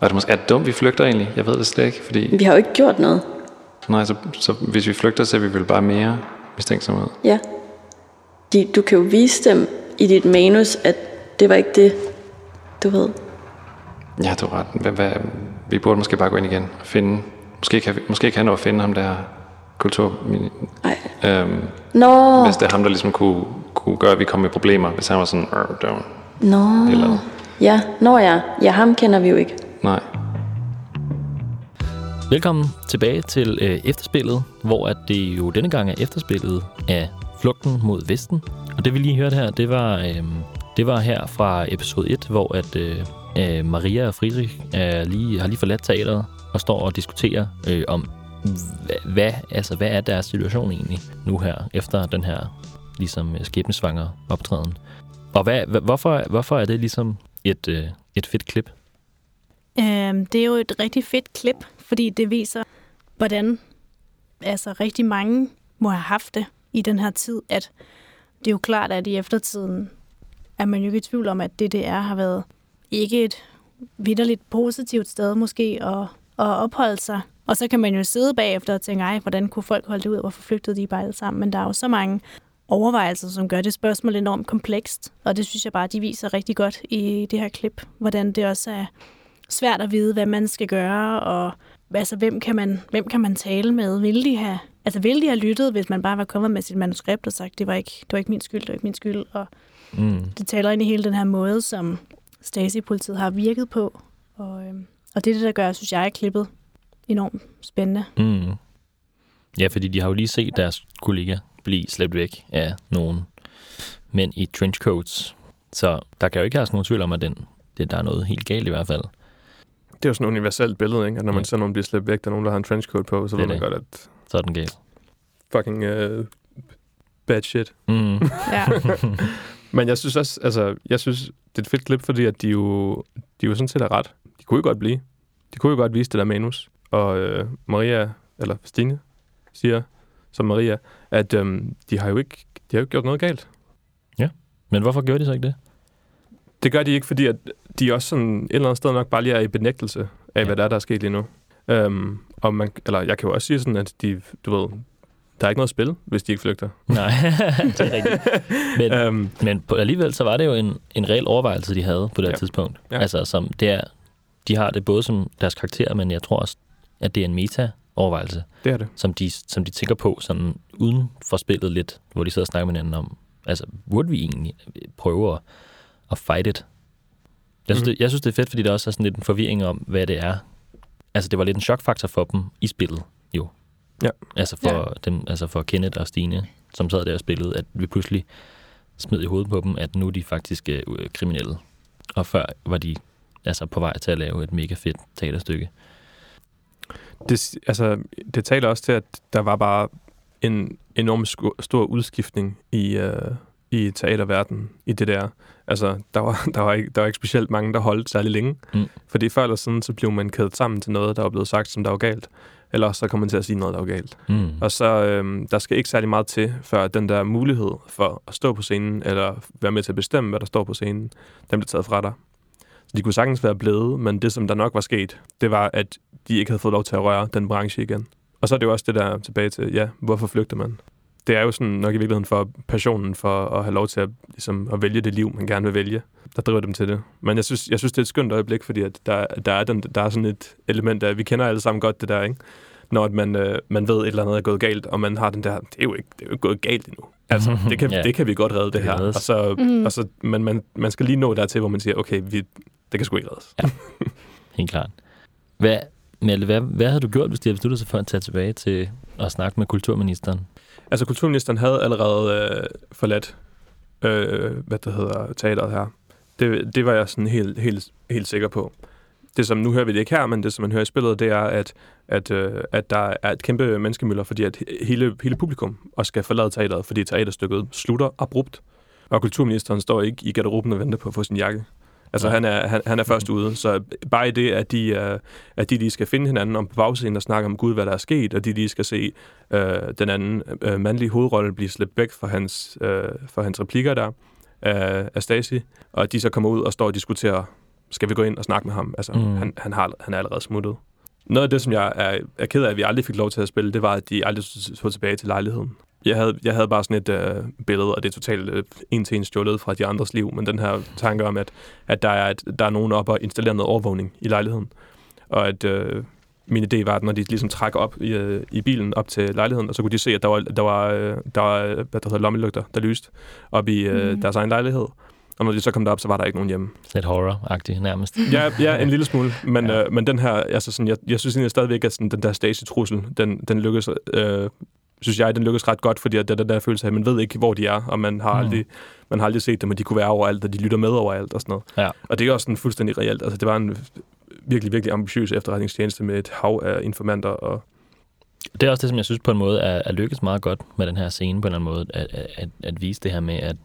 Er det, måske, er det dumt, vi flygter egentlig? Jeg ved det slet ikke, fordi... Vi har jo ikke gjort noget. Nej, så, så hvis vi flygter, så er vi vel bare mere mistænksomhed. Ja. De, du kan jo vise dem i dit manus, at det var ikke det, du ved. Ja, du har ret. Hvad, hvad, vi burde måske bare gå ind igen og finde... Måske kan, måske kan han at finde ham der kultur... Nej. Øhm, Nå, hvis det er ham, der ligesom kunne, kunne gøre, at vi kom i problemer. Hvis han var sådan... "Øh, down. nå. Eller- Ja, nå ja. Ja, ham kender vi jo ikke. Nej. Velkommen tilbage til øh, efterspillet, hvor at det jo denne gang er efterspillet af Flugten mod Vesten. Og det vi lige hørte her, det var, øh, det var her fra episode 1, hvor at øh, øh, Maria og Friedrich er lige, har lige forladt teateret og står og diskuterer øh, om, hvad, altså, hvad er deres situation egentlig nu her, efter den her ligesom øh, skæbnesvanger optræden. Og hvad, hvorfor, hvorfor er det ligesom et, øh, et fedt klip? Øhm, det er jo et rigtig fedt klip, fordi det viser, hvordan altså, rigtig mange må have haft det i den her tid. At det er jo klart, at i eftertiden er man jo ikke i tvivl om, at DDR har været ikke et vidderligt positivt sted måske at, at opholde sig. Og så kan man jo sidde bagefter og tænke, ej, hvordan kunne folk holde det ud, hvorfor flygtede de bare alle sammen? Men der er jo så mange overvejelser, som gør det spørgsmål enormt komplekst. Og det synes jeg bare, de viser rigtig godt i det her klip, hvordan det også er svært at vide, hvad man skal gøre, og altså, hvem, kan man, hvem kan man tale med? Vil de have, altså, vil de have lyttet, hvis man bare var kommet med sit manuskript og sagt, det var ikke, det var ikke min skyld, det var ikke min skyld, og Mm. det taler ind i hele den her måde, som Stasi-politiet har virket på, og, øhm, og det er det, der gør, synes jeg, er klippet enormt spændende. Mm. Ja, fordi de har jo lige set deres kollega blive slæbt væk af nogle mænd i trenchcoats. Så der kan jo ikke have nogen tvivl om, at den, det, der er noget helt galt i hvert fald. Det er jo sådan et universelt billede, ikke? At når man Ja. ser nogen blive slæbt væk, der er nogen, der har en trenchcoat på, så Det ved man det. godt, at Så er den galt. fucking uh, bad shit. Mm. Ja. Men jeg synes også, altså, jeg synes, det er et fedt klip, fordi at de jo, de jo sådan set er ret. De kunne jo godt blive. De kunne jo godt vise det der manus. Og øh, Maria, eller Stine, siger, som Maria, at øhm, de har jo ikke, de har jo ikke gjort noget galt. Men hvorfor gjorde de så ikke det? Det gør de ikke, fordi at de også sådan et eller andet sted nok bare lige er i benægtelse af, Ja. hvad der er, der er sket lige nu. Øhm, og man, eller jeg kan jo også sige sådan, at de, du ved, der er ikke noget spil, hvis de ikke flygter. Nej, det er rigtigt. Men, Øhm, men på, alligevel så var det jo en, en reel overvejelse, de havde på det Ja. tidspunkt. Ja. Altså, som det er, de har det både som deres karakter, men jeg tror også, at det er en meta-overvejelse, det er det. som de, som de tænker på sådan uden for spillet lidt, hvor de sidder og snakker med hinanden om, altså, burde vi egentlig prøve at, at fight it? Jeg synes, Mhm. det, jeg synes, det er fedt, fordi der også er sådan lidt en forvirring om, hvad det er. Altså, det var lidt en chokfaktor for dem i spillet, jo. Ja. Altså for, ja. dem, altså for Kenneth og Stine, som sad der og spillede, at vi pludselig smed i hovedet på dem, at nu er de faktisk øh, kriminelle. Og før var de altså på vej til at lave et mega fedt teaterstykke. det, altså, det taler også til, at der var bare en enorm stor udskiftning i, øh, i teaterverdenen i det der. Altså, der var, der, var ikke, der var ikke specielt mange, der holdt særlig længe. Mm. Fordi før eller siden, så blev man kædet sammen til noget, der var blevet sagt, som der var galt. Eller så kom man til at sige noget, der var galt. Mm. Og så, øhm, der skal ikke særlig meget til, før den der mulighed for at stå på scenen, eller være med til at bestemme, hvad der står på scenen, den bliver taget fra dig. Så de kunne sagtens være blevet, men det, som der nok var sket, det var, at de ikke havde fået lov til at røre den branche igen. Og så er det jo også det der tilbage til, ja, hvorfor flygter man? Det er jo sådan nok i virkeligheden for passionen for at have lov til at, ligesom, at vælge det liv, man gerne vil vælge, der driver dem til det. Men jeg synes, jeg synes det er et skønt øjeblik, fordi at der, der, er den, der er sådan et element af, vi kender alle sammen godt det der, ikke? når at man, øh, man ved, at et eller andet er gået galt, og man har den der, det er jo ikke, det er jo ikke gået galt endnu. Altså, det kan, Ja. ja. det kan vi godt redde, det, Det her. reddes. Og så, Mm. og så, men man, man skal lige nå dertil, hvor man siger, okay, vi, det kan sgu ikke reddes. Helt klart. Hvad, Melle, hvad, hvad havde du gjort, hvis de havde besluttet sig for at tage tilbage til at snakke med kulturministeren? Altså, kulturministeren havde allerede øh, forladt, øh, hvad det hedder, teateret her. Det, det var jeg sådan helt, helt, helt sikker på. Det som, nu hører vi det ikke her, men det som man hører i spillet, det er, at, at, øh, at der er et kæmpe menneskemøller, fordi at hele, hele publikum også skal forlade teateret, fordi teaterstykket slutter abrupt. Og kulturministeren står ikke i garderoben og venter på at få sin jakke. Altså, han er, han, han er først ude. Så bare i det, at de, øh, at de lige skal finde hinanden om på bagscenen og snakke om Gud, hvad der er sket, og de lige skal se øh, den anden øh, mandlige hovedrolle blive slæbt væk fra hans, øh, fra hans replikker der af, af Stasi, og at de så kommer ud og står og diskuterer skal vi gå ind og snakke med ham? Altså, Mm. han, han, har, han er allerede smuttet. Noget af det, som jeg er, er ked af, at vi aldrig fik lov til at spille, det var, at de aldrig så tilbage til lejligheden. Jeg havde, jeg havde bare sådan et øh, billede, og det er totalt øh, en til en stjålet fra de andres liv, men den her tanke om, at, at der, er et, der er nogen op og installerer noget overvågning i lejligheden, og at øh, min idé var, at når de ligesom trækker op i, øh, i bilen op til lejligheden, og så kunne de se, at der var, der var, øh, der var øh, hvad der hedder, lommelygter, der lyste op i øh, Mm. deres egen lejlighed. Og når de så kom derop, så var der ikke nogen hjemme. Lidt horror-agtigt nærmest. Ja, ja en lille smule, men, Ja. ja. øh, men den her, altså sådan, jeg, jeg synes egentlig stadigvæk, at sådan, den der Stasi-trussel, den, den lykkes, øh, synes jeg, den lykkes ret godt, fordi at er den der følelse af, at man ved ikke, hvor de er, og man har, Mm. aldrig, man har aldrig set dem, og de kunne være overalt, og de lytter med overalt og sådan noget. Ja. Og det er også sådan fuldstændig reelt. Altså, det var en virkelig, virkelig ambitiøs efterretningstjeneste med et hav af informanter, og Det er også det, som jeg synes på en måde er, er lykkes meget godt med den her scene på en eller anden måde, at, at, at, at vise det her med, at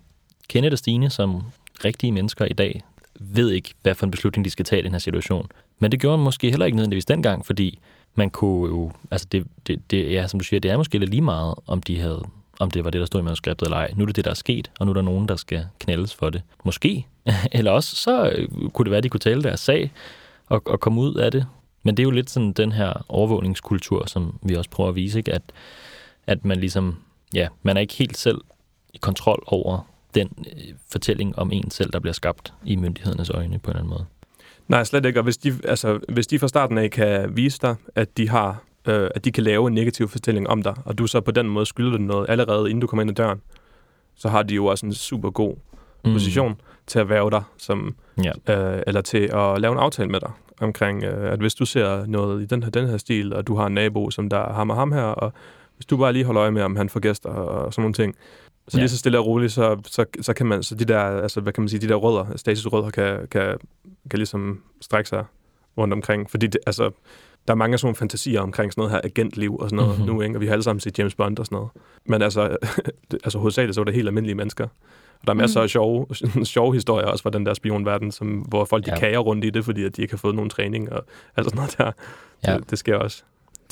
Kenneth og Stine som rigtige mennesker i dag, ved ikke, hvad for en beslutning de skal tage i den her situation. Men det gjorde man måske heller ikke nødvendigvis dengang, fordi man kunne jo, altså det, det, det ja, som du siger, det er måske lidt lige meget, om de havde om det var det, der stod i manuskriptet eller ej. Nu er det det, der er sket, og nu er der nogen, der skal knældes for det. Måske. eller også, så øh, kunne det være, at de kunne tale deres sag og, og komme ud af det. Men det er jo lidt sådan den her overvågningskultur, som vi også prøver at vise, ikke? At, at man ligesom, ja, man er ikke helt selv i kontrol over den øh, fortælling om en selv, der bliver skabt i myndighedernes øjne på en eller anden måde. Nej, slet ikke. Og hvis de, altså, hvis de fra starten af kan vise dig, at de har øh, at de kan lave en negativ fortælling om dig, og du så på den måde skylder dem noget allerede, inden du kommer ind ad døren, så har de jo også en super god mm. position til at være dig, som, Ja. øh, eller til at lave en aftale med dig omkring, øh, at hvis du ser noget i den her, den her stil, og du har en nabo, som der er ham og ham her, og hvis du bare lige holder øje med, om han får gæster og sådan nogle ting, så Ja. lige så stille og roligt, så, så, så kan man, så de der, altså hvad kan man sige, de der rødder, Stasis rødder, kan, kan, kan ligesom strække sig rundt omkring, fordi det, altså, der er mange sådan nogle fantasier omkring sådan noget her agentliv og sådan noget Mhm. mm-hmm. nu, ikke? og vi har alle sammen set James Bond og sådan noget. Men altså, det, altså hovedsageligt så var det helt almindelige mennesker. Og der er masser Mm. af sjove, sjove historier også fra den der spionverden, som, hvor folk de Ja. kager rundt i det, fordi at de ikke har fået nogen træning og alt sådan noget der. Ja. Det, det sker også.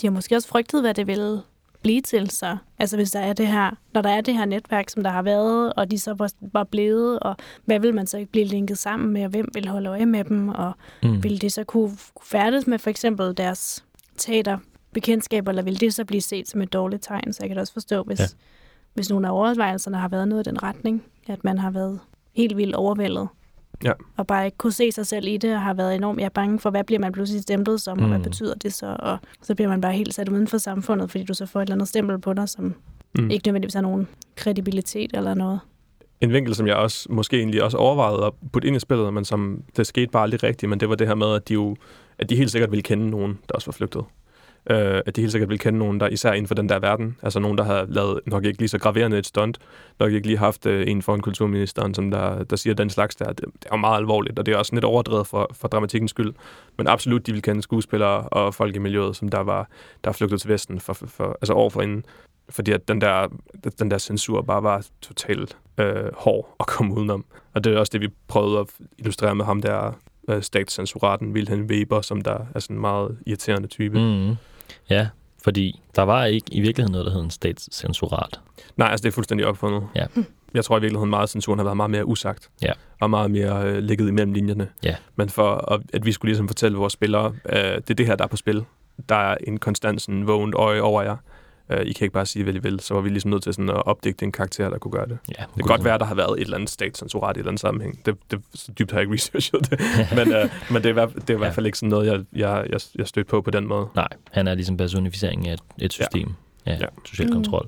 De har måske også frygtet, hvad det vil blive til så. Altså hvis der er det her, når der er det her netværk, som der har været, og de så var, var blevet, og hvad vil man så ikke blive linket sammen med, og hvem vil holde øje med dem, og Mm. vil det så kunne færdes med for eksempel deres teater bekendtskaber, eller vil det så blive set som et dårligt tegn? Så jeg kan da også forstå, hvis, ja. hvis nogle af overvejelserne har været noget i den retning, at man har været helt vildt overvældet. Ja. Og bare ikke kunne se sig selv i det, og har været enormt ja, bange for, hvad bliver man pludselig stemplet som, mm. og hvad Mm. betyder det så? Og så bliver man bare helt sat uden for samfundet, fordi du så får et eller andet stempel på dig, som Mm. ikke nødvendigvis har nogen kredibilitet eller noget. En vinkel, som jeg også måske egentlig også overvejede at putte ind i spillet, men som det skete bare aldrig rigtigt, men det var det her med, at de jo at de helt sikkert ville kende nogen, der også var flygtet. Øh, at de helt sikkert vil kende nogen, der især inden for den der verden, altså nogen, der har lavet nok ikke lige så graverende et stunt, nok ikke lige haft øh, en for en kulturministeren, som der, der siger den slags der. Det, det er jo meget alvorligt, og det er også lidt overdrevet for, for dramatikkens skyld. Men absolut, de vil kende skuespillere og folk i miljøet, som der var der flygtet til Vesten for, for, for, altså år for inden. Fordi at den der, den der censur bare var totalt øh, hård at komme udenom. Og det er også det, vi prøvede at illustrere med ham der øh, statscensuraten, Wilhelm Weber, som der er sådan en meget irriterende type. Mm. Mm. Ja, fordi der var ikke i virkeligheden noget, der hed en statscensurat. Nej, altså det er fuldstændig opfundet. Ja. Jeg tror i virkeligheden meget, at censuren har været meget mere usagt. Ja. Og meget mere øh, ligget imellem linjerne. Ja. Men for at, at vi skulle ligesom fortælle vores spillere, øh, det er det her, der er på spil. Der er en konstant sådan vågent øje over jer. Øh, I kan ikke bare sige, hvad I vil. Så var vi ligesom nødt til sådan at opdigte en karakter, der kunne gøre det. Ja, Det kan godt være, at der har været et eller andet statscensurat i et eller andet sammenhæng. Det, det, så dybt har jeg ikke researchet det. men øh, men det er, i hvert- det er i hvert fald ikke sådan noget, jeg, jeg, jeg, jeg stødte på på den måde. Nej, han er ligesom personificeringen af et, et system. Ja, ja. Ja. social Mm. kontrol.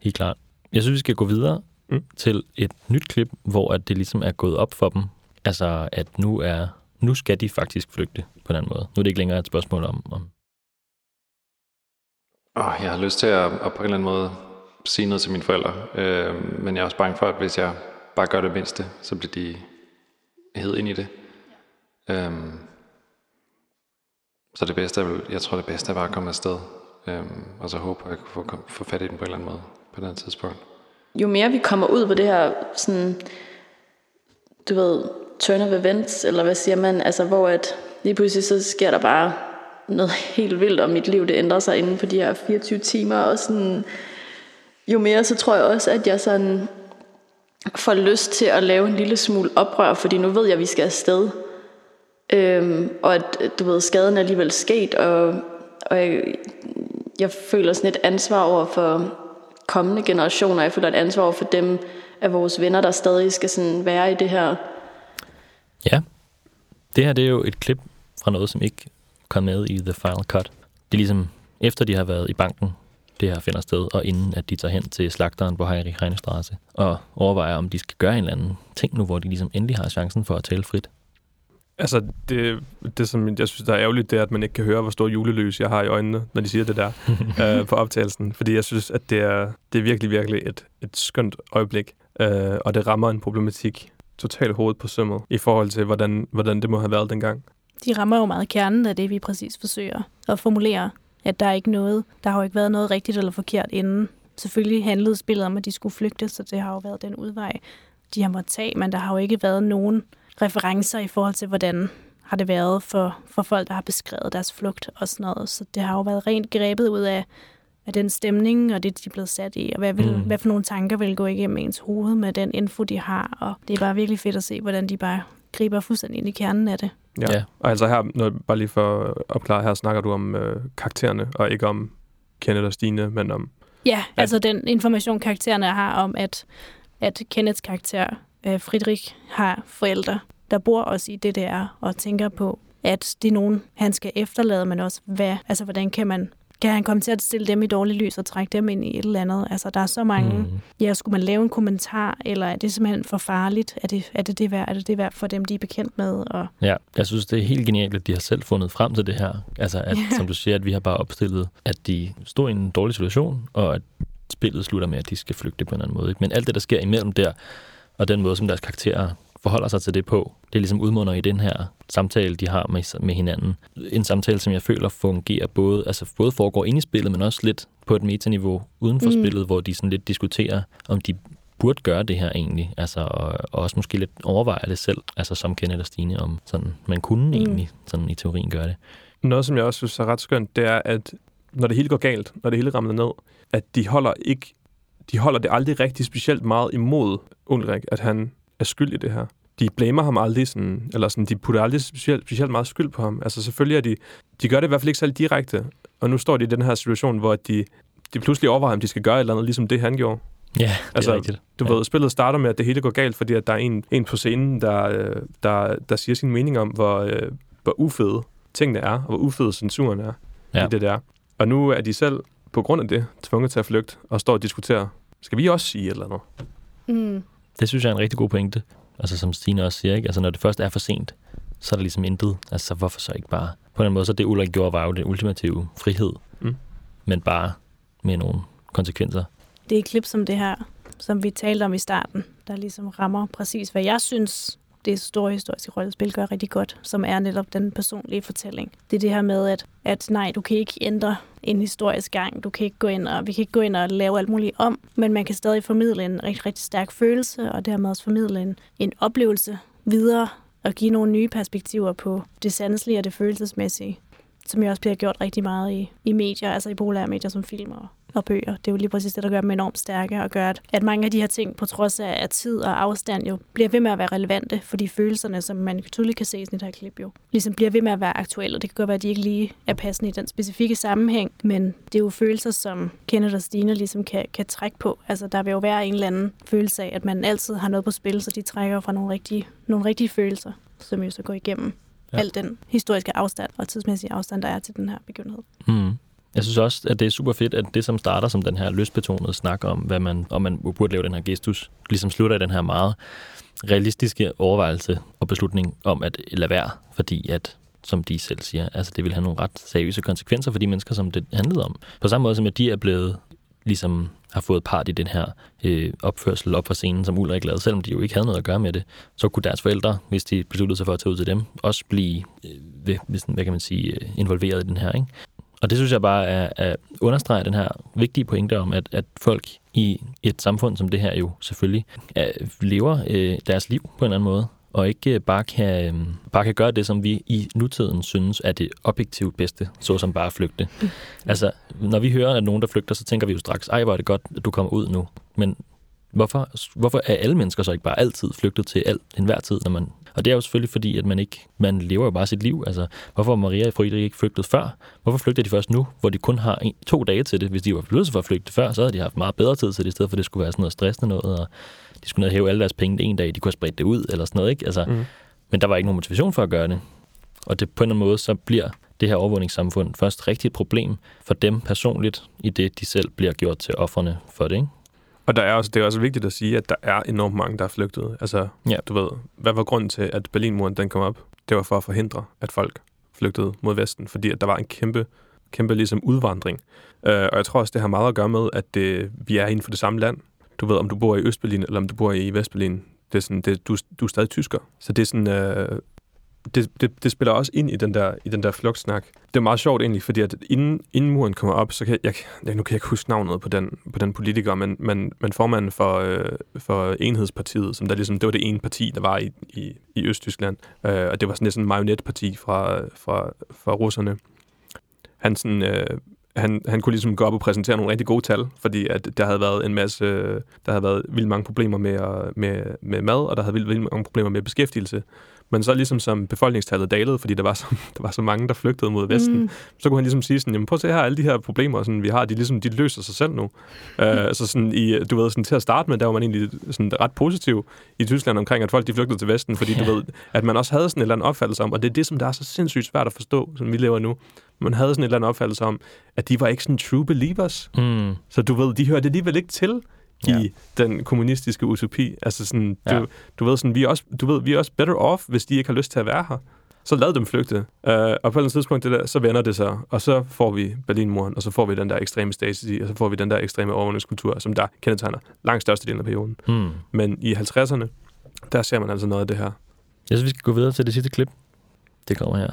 Helt klart. Jeg synes, vi skal gå videre mm. Til et nyt klip, hvor at det ligesom er gået op for dem. Altså, at nu er nu skal de faktisk flygte på en anden måde. Nu er det ikke længere et spørgsmål om, om Oh, jeg har lyst til at, at på en eller anden måde sige noget til mine forældre, øh, men jeg er også bange for, at hvis jeg bare gør det mindste, så bliver de hed ind i det. Øhm, så det bedste er vel, jeg tror det bedste er bare at komme afsted, øhm, og så håbe, at jeg kan få, få fat i den på en eller anden måde på den tidspunkt. jo mere vi kommer ud på det her sådan, du ved, turn of events, eller hvad siger man, altså hvor at lige pludselig så sker der bare noget helt vildt, og mit liv det ændrer sig inden for de her 24 timer, og sådan, jo mere så tror jeg også, at jeg sådan får lyst til at lave en lille smule oprør, fordi nu ved jeg, at vi skal afsted. Øhm, og at, du ved, skaden er alligevel sket, og, og jeg, jeg føler sådan et ansvar over for kommende generationer. Jeg føler et ansvar over for dem af vores venner, der stadig skal sådan være i det her. Ja, det her det er jo et klip fra noget, som ikke kom med i The Final Cut. Det er ligesom efter de har været i banken, det her finder sted, og inden at de tager hen til slagteren på Heinrich Heinestraße og overvejer, om de skal gøre en eller anden ting nu, hvor de ligesom endelig har chancen for at tale frit. Altså, det, det som jeg synes, der er ærgerligt, det er, at man ikke kan høre, hvor stor julelys jeg har i øjnene, når de siger det der øh, på optagelsen. Fordi jeg synes, at det er, det er virkelig, virkelig et, et skønt øjeblik, øh, og det rammer en problematik totalt hovedet på sømmet i forhold til, hvordan, hvordan det må have været dengang. De rammer jo meget kernen af det, vi præcis forsøger at formulere. At der er ikke noget, der har jo ikke været noget rigtigt eller forkert inden. Selvfølgelig handlede spillet om, at de skulle flygte, så det har jo været den udvej, de har måttet tage, men der har jo ikke været nogen referencer i forhold til, hvordan har det været for, for folk, der har beskrevet deres flugt og sådan noget. Så det har jo været rent grebet ud af, af den stemning og det, de er blevet sat i, og hvad, vil, mm. hvad for nogle tanker vil gå igennem ens hoved med den info, de har. Og det er bare virkelig fedt at se, hvordan de bare griber fuldstændig ind i kernen af det. Ja. ja. Og altså her, når, bare lige for at opklare, her snakker du om øh, karaktererne, og ikke om Kenneth og Stine, men om... Ja, at... altså den information, karaktererne har om, at, at Kenneths karakter, øh, Friedrich, har forældre, der bor også i det der, og tænker på, at det er nogen, han skal efterlade, men også, hvad, altså, hvordan kan man kan han komme til at stille dem i dårligt lys og trække dem ind i et eller andet? Altså, der er så mange... Mm. Ja, skulle man lave en kommentar, eller er det simpelthen for farligt? Er det er det, det værd? Er det det værd for dem, de er bekendt med? Og... Ja, jeg synes, det er helt genialt, at de har selv fundet frem til det her. Altså, at, ja. som du siger, at vi har bare opstillet, at de stod i en dårlig situation, og at spillet slutter med, at de skal flygte på en anden måde. Men alt det, der sker imellem der, og den måde, som deres karakterer forholder sig til det på. Det er ligesom udmunder i den her samtale, de har med, med hinanden. En samtale, som jeg føler fungerer både, altså både foregår inde i spillet, men også lidt på et metaniveau uden for mm. spillet, hvor de sådan lidt diskuterer, om de burde gøre det her egentlig, altså, og, og også måske lidt overveje det selv, altså som Kenneth og Stine, om sådan, man kunne mm. egentlig sådan i teorien gøre det. Noget, som jeg også synes er ret skønt, det er, at når det hele går galt, når det hele ramler ned, at de holder ikke de holder det aldrig rigtig specielt meget imod Ulrik, at han er skyld i det her. De blamer ham aldrig sådan, eller sådan, de putter aldrig specielt, specielt meget skyld på ham. Altså selvfølgelig er de, de gør det i hvert fald ikke særlig direkte. Og nu står de i den her situation, hvor de, de pludselig overvejer, om de skal gøre et eller andet, ligesom det han gjorde. Ja, det altså, er rigtigt. Du ja. ved, spillet starter med, at det hele går galt, fordi at der er en, en på scenen, der, der, der siger sin mening om, hvor, øh, hvor ufede tingene er, og hvor ufede censuren er ja. i det der. Og nu er de selv, på grund af det, tvunget til at flygte, og står og diskuterer, skal vi også sige et eller andet? Mm. Det synes jeg er en rigtig god pointe. Altså som Stine også siger, ikke? Altså når det først er for sent, så er der ligesom intet. Altså hvorfor så ikke bare... På den måde, så det Ulrik gjorde, var jo den ultimative frihed. Mm. Men bare med nogle konsekvenser. Det er et klip som det her, som vi talte om i starten, der ligesom rammer præcis, hvad jeg synes, det store historiske rollespil gør rigtig godt, som er netop den personlige fortælling. Det er det her med, at, at nej, du kan ikke ændre en historisk gang. Du kan ikke gå ind og, vi kan ikke gå ind og lave alt muligt om, men man kan stadig formidle en rigtig, rigtig stærk følelse, og dermed også formidle en, en oplevelse videre og give nogle nye perspektiver på det sanselige og det følelsesmæssige, som jo også bliver gjort rigtig meget i, i medier, altså i populære medier som film og og bøger. Det er jo lige præcis det, der gør dem enormt stærke, og gør, at mange af de her ting, på trods af at tid og afstand, jo bliver ved med at være relevante, fordi følelserne, som man tydeligt kan se i sådan et her klip, jo ligesom bliver ved med at være aktuelle. Og det kan godt være, at de ikke lige er passende i den specifikke sammenhæng, men det er jo følelser, som Kenneth og Stine ligesom kan, kan trække på. Altså, der vil jo være en eller anden følelse af, at man altid har noget på spil, så de trækker fra nogle rigtige, nogle rigtige følelser, som jo så går igennem ja. al den historiske afstand og tidsmæssige afstand, der er til den her begivenhed. Mm. Jeg synes også, at det er super fedt, at det, som starter som den her lystbetonede snak om, hvad man, om man burde lave den her gestus, ligesom slutter i den her meget realistiske overvejelse og beslutning om at lade være, fordi at som de selv siger, altså det vil have nogle ret seriøse konsekvenser for de mennesker, som det handlede om. På samme måde som at de er blevet ligesom har fået part i den her øh, opførsel op for scenen, som Ulrik lavede, selvom de jo ikke havde noget at gøre med det, så kunne deres forældre, hvis de besluttede sig for at tage ud til dem, også blive, øh, ved, hvad kan man sige, øh, involveret i den her. Ikke? Og det synes jeg bare er at understrege den her vigtige pointe om, at, at folk i et samfund som det her jo selvfølgelig er, lever øh, deres liv på en eller anden måde, og ikke bare kan, øh, bare kan gøre det, som vi i nutiden synes er det objektivt bedste, såsom bare at flygte. Mm. Altså, når vi hører, at nogen, der flygter, så tænker vi jo straks, ej, hvor er det godt, at du kommer ud nu. Men hvorfor, hvorfor er alle mennesker så ikke bare altid flygtet til alt, enhver tid, når man Og det er jo selvfølgelig fordi, at man ikke, man lever jo bare sit liv. Altså, hvorfor var Maria og Friedrich ikke flygtet før? Hvorfor flygter de først nu, hvor de kun har en, to dage til det? Hvis de var besluttet for at flygte før, så havde de haft meget bedre tid til det, i stedet for at det skulle være sådan noget stressende noget, og de skulle ned og hæve alle deres penge en dag, de kunne have spredt det ud, eller sådan noget, ikke? Altså, mm. Men der var ikke nogen motivation for at gøre det. Og det på en eller anden måde, så bliver det her overvågningssamfund først rigtig et problem for dem personligt, i det de selv bliver gjort til offerne for det, ikke? Og der er også, det er også vigtigt at sige, at der er enormt mange, der er flygtet. Altså, Ja. du ved, hvad var grunden til, at Berlinmuren den kom op? Det var for at forhindre, at folk flygtede mod Vesten, fordi at der var en kæmpe, kæmpe ligesom udvandring. Uh, og jeg tror også, det har meget at gøre med, at det, vi er inden for det samme land. Du ved, om du bor i Østberlin, eller om du bor i Vestberlin, det er sådan, det, du, du er stadig tysker. Så det er sådan, uh, det, det, det spiller også ind i den der, i den der flugtsnak. Det er meget sjovt egentlig, fordi at inden, inden muren kommer op, så kan jeg, jeg, nu kan jeg ikke huske navnet på den, på den politiker, men, men, men formanden for, øh, for Enhedspartiet, som der ligesom, det var det ene parti, der var i, i, i Østtyskland, øh, og det var sådan lidt sådan en marionetparti fra, fra, fra russerne. Han, sådan, øh, han, han kunne ligesom gå op og præsentere nogle rigtig gode tal, fordi at der havde været en masse, der havde været vildt mange problemer med, at- med, med mad, og der havde vildt, vildt mange problemer med beskæftigelse. Men så ligesom som befolkningstallet dalede, fordi der var så, der var så mange, der flygtede mod Vesten, mm. så kunne han ligesom sige sådan, jamen prøv at se her, alle de her problemer, sådan, vi har, de, ligesom, de løser sig selv nu. Uh, så sådan, i, du ved, sådan, til at starte med, der var man egentlig sådan, ret positiv i Tyskland omkring, at folk de flygtede til Vesten, fordi du ved, at man også havde sådan en eller anden opfattelse om, og det er det, som der er så sindssygt svært at forstå, som vi lever nu. Man havde sådan en eller anden opfattelse om, at de var ikke sådan true believers. Mm. Så du ved, de hørte alligevel ikke til Ja. i den kommunistiske utopi. Altså sådan, du, Ja. du ved sådan, vi er, også, du ved, vi er også better off, hvis de ikke har lyst til at være her. Så lad dem flygte. Uh, og på et eller andet tidspunkt, det der, så vender det sig, og så får vi Berlinmuren, og så får vi den der ekstreme stasi, og så får vi den der ekstreme overvågningskultur, som der kendetegner langt størstedelen af perioden. Mm. Men i 50'erne, der ser man altså noget af det her. Jeg synes, vi skal gå videre til det sidste klip. Det kommer her.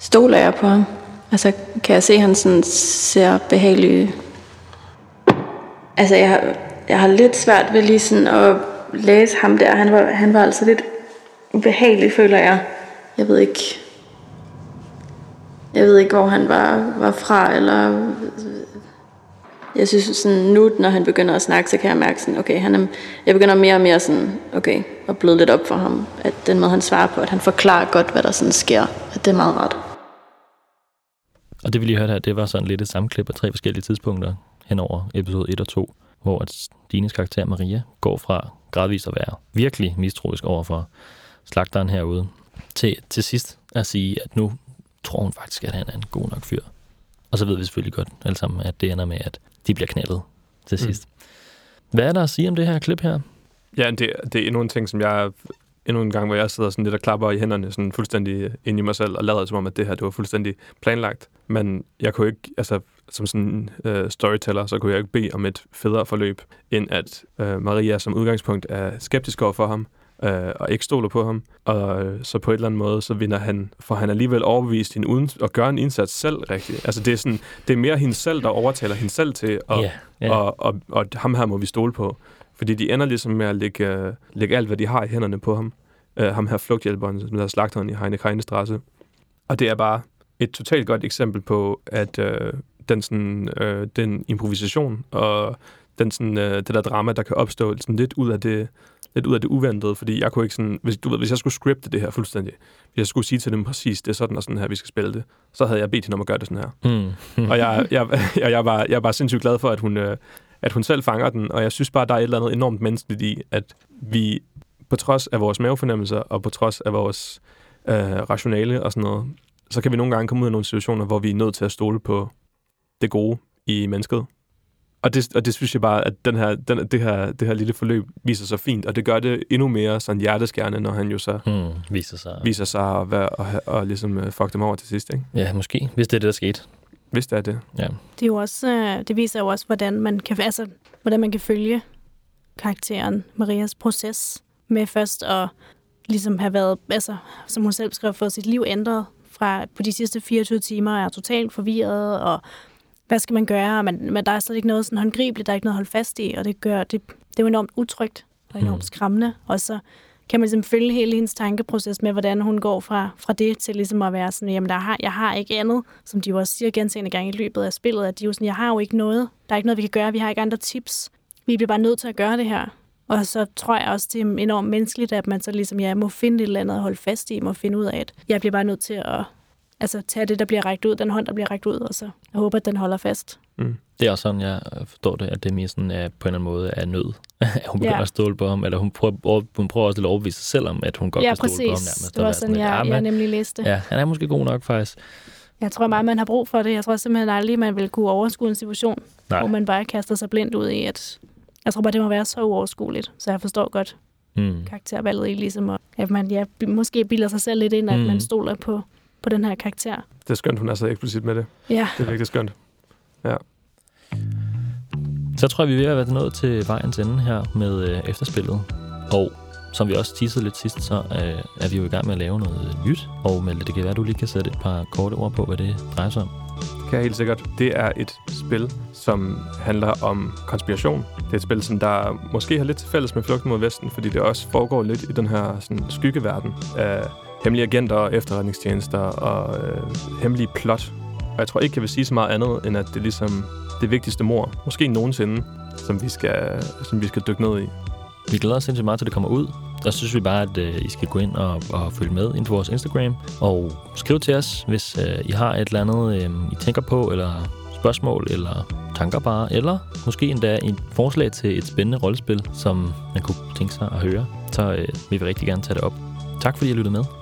Stoler jeg på ham? Altså, kan jeg se, at han sådan ser behagelig... Altså, jeg, har- jeg har lidt svært ved lige sådan at læse ham der. Han var, han var altså lidt ubehagelig, føler jeg. Jeg ved ikke... Jeg ved ikke, hvor han var, var fra, eller... Jeg synes sådan, nu, når han begynder at snakke, så kan jeg mærke sådan, okay, han er, jeg begynder mere og mere sådan, okay, at bløde lidt op for ham. At den måde, han svarer på, at han forklarer godt, hvad der sådan sker, at det er meget rart. Og det vi lige hørte her, det var sådan lidt et sammenklip af tre forskellige tidspunkter hen over episode 1 og 2, hvor at Stines karakter Maria går fra gradvist at være virkelig mistroisk over for slagteren herude, til til sidst at sige, at nu tror hun faktisk, at han er en god nok fyr. Og så ved vi selvfølgelig godt alle sammen, at det ender med, at de bliver knaldet til sidst. Mm. Hvad er der at sige om det her klip her? Ja, det, det er endnu en ting, som jeg endnu en gang, hvor jeg sidder sådan lidt og klapper i hænderne, sådan fuldstændig ind i mig selv, og lader som om, at det her, det var fuldstændig planlagt. Men jeg kunne ikke, altså som sådan øh, storyteller, så kunne jeg ikke bede om et federe forløb, end at øh, Maria som udgangspunkt er skeptisk over for ham, øh, og ikke stoler på ham. Og øh, så på et eller andet måde, så vinder han, for han alligevel overbevist hende uden at gøre en indsats selv rigtigt. Altså det er, sådan, det er mere hende selv, der overtaler hende selv til at, Ja, ja. og, og, og ham her må vi stole på. Fordi de ender ligesom med at lægge, øh, lægge alt, hvad de har i hænderne på ham. Uh, ham her flugthjælperen, som der er slagteren i Heine Heinestrasse. Og det er bare et totalt godt eksempel på, at øh, den, sådan, øh, den improvisation og den, sådan, øh, det der drama, der kan opstå sådan lidt ud af det lidt ud af det uventede, fordi jeg kunne ikke sådan, hvis, du ved, hvis jeg skulle scripte det her fuldstændig, hvis jeg skulle sige til dem præcis, det er sådan og sådan her, vi skal spille det, så havde jeg bedt hende om at gøre det sådan her. Mm. Og jeg, jeg, jeg, jeg, var, jeg var sindssygt glad for, at hun, øh, at hun selv fanger den, og jeg synes bare, der er et eller andet enormt menneskeligt i, at vi på trods af vores mavefornemmelser, og på trods af vores øh, rationale og sådan noget, så kan vi nogle gange komme ud i nogle situationer, hvor vi er nødt til at stole på det gode i mennesket. Og det, og det synes jeg bare, at den her, den, det, her, det her lille forløb viser sig fint, og det gør det endnu mere sådan hjerteskærende, når han jo så Mm. Viser sig. viser sig at være, og, og ligesom uh, fuck dem over til sidst, ikke? Ja, måske, hvis det er det, der skete. Hvis det er det. Ja. Det, er jo også, øh, det viser jo også, hvordan man kan, altså, hvordan man kan følge karakteren Marias proces med først at ligesom have været, altså, som hun selv skrev, fået sit liv ændret fra på de sidste 24 timer, er totalt forvirret, og hvad skal man gøre? Men, men der er slet ikke noget sådan håndgribeligt, der er ikke noget at holde fast i, og det gør, det, det er jo enormt utrygt og enormt Mm. skræmmende. Og så kan man ligesom følge hele hendes tankeproces med, hvordan hun går fra, fra det til ligesom at være sådan, jamen der har, jeg har ikke andet, som de jo også siger gentagende gange i løbet af spillet, at de jo sådan, jeg har jo ikke noget, der er ikke noget, vi kan gøre, vi har ikke andre tips. Vi bliver bare nødt til at gøre det her. Og så tror jeg også, det er enormt menneskeligt, at man så ligesom, ja, må finde et eller andet at holde fast i, må finde ud af, at jeg bliver bare nødt til at altså, tage det, der bliver rækket ud, den hånd, der bliver rækket ud, og så jeg håber, at den holder fast. Mm. Det er også sådan, jeg forstår det, at det er mere sådan, at på en eller anden måde er nød. at hun begynder Ja. at stole på ham, eller hun prøver, hun prøver også lidt at overbevise sig selv om, at hun godt ja, kan stole på ham præcis. nærmest. Det var sådan, lidt, jeg, "Ja, jeg men- nemlig læste. Ja, han er måske god nok faktisk. Jeg tror meget, man har brug for det. Jeg tror simpelthen aldrig, man vil kunne overskue en situation, Nej. hvor man bare kaster sig blindt ud i, at jeg tror bare, det må være så uoverskueligt. Så jeg forstår godt Mm. karaktervalget i ligesom, at, at man ja, måske bilder sig selv lidt ind, at Mm. man stoler på, på den her karakter. Det er skønt, hun er så eksplicit med det. Ja, Det er virkelig skønt. Så tror jeg, vi er ved at være nået til vejens ende her med øh, efterspillet. Og som vi også teasede lidt sidst, så øh, er vi jo i gang med at lave noget nyt. Og Malte, det kan være, at du lige kan sætte et par korte ord på, hvad det drejer sig om. Det kan jeg helt sikkert. Det er et spil, som handler om konspiration. Det er et spil, som der måske har lidt til fælles med Flugten mod Vesten, fordi det også foregår lidt i den her sådan, skyggeverden af hemmelige agenter og efterretningstjenester og øh, hemmelige plot. Og jeg tror ikke, jeg vil sige så meget andet, end at det er ligesom det vigtigste mor, måske nogensinde, som vi skal, som vi skal dykke ned i. Vi glæder os sindssygt meget til, at det kommer ud. Og så synes vi bare, at øh, I skal gå ind og, og følge med ind på vores Instagram. Og skriv til os, hvis øh, I har et eller andet, øh, I tænker på, eller spørgsmål, eller tanker bare. Eller måske endda et forslag til et spændende rollespil, som man kunne tænke sig at høre. Så øh, vil vi rigtig gerne tage det op. Tak fordi I lyttede med.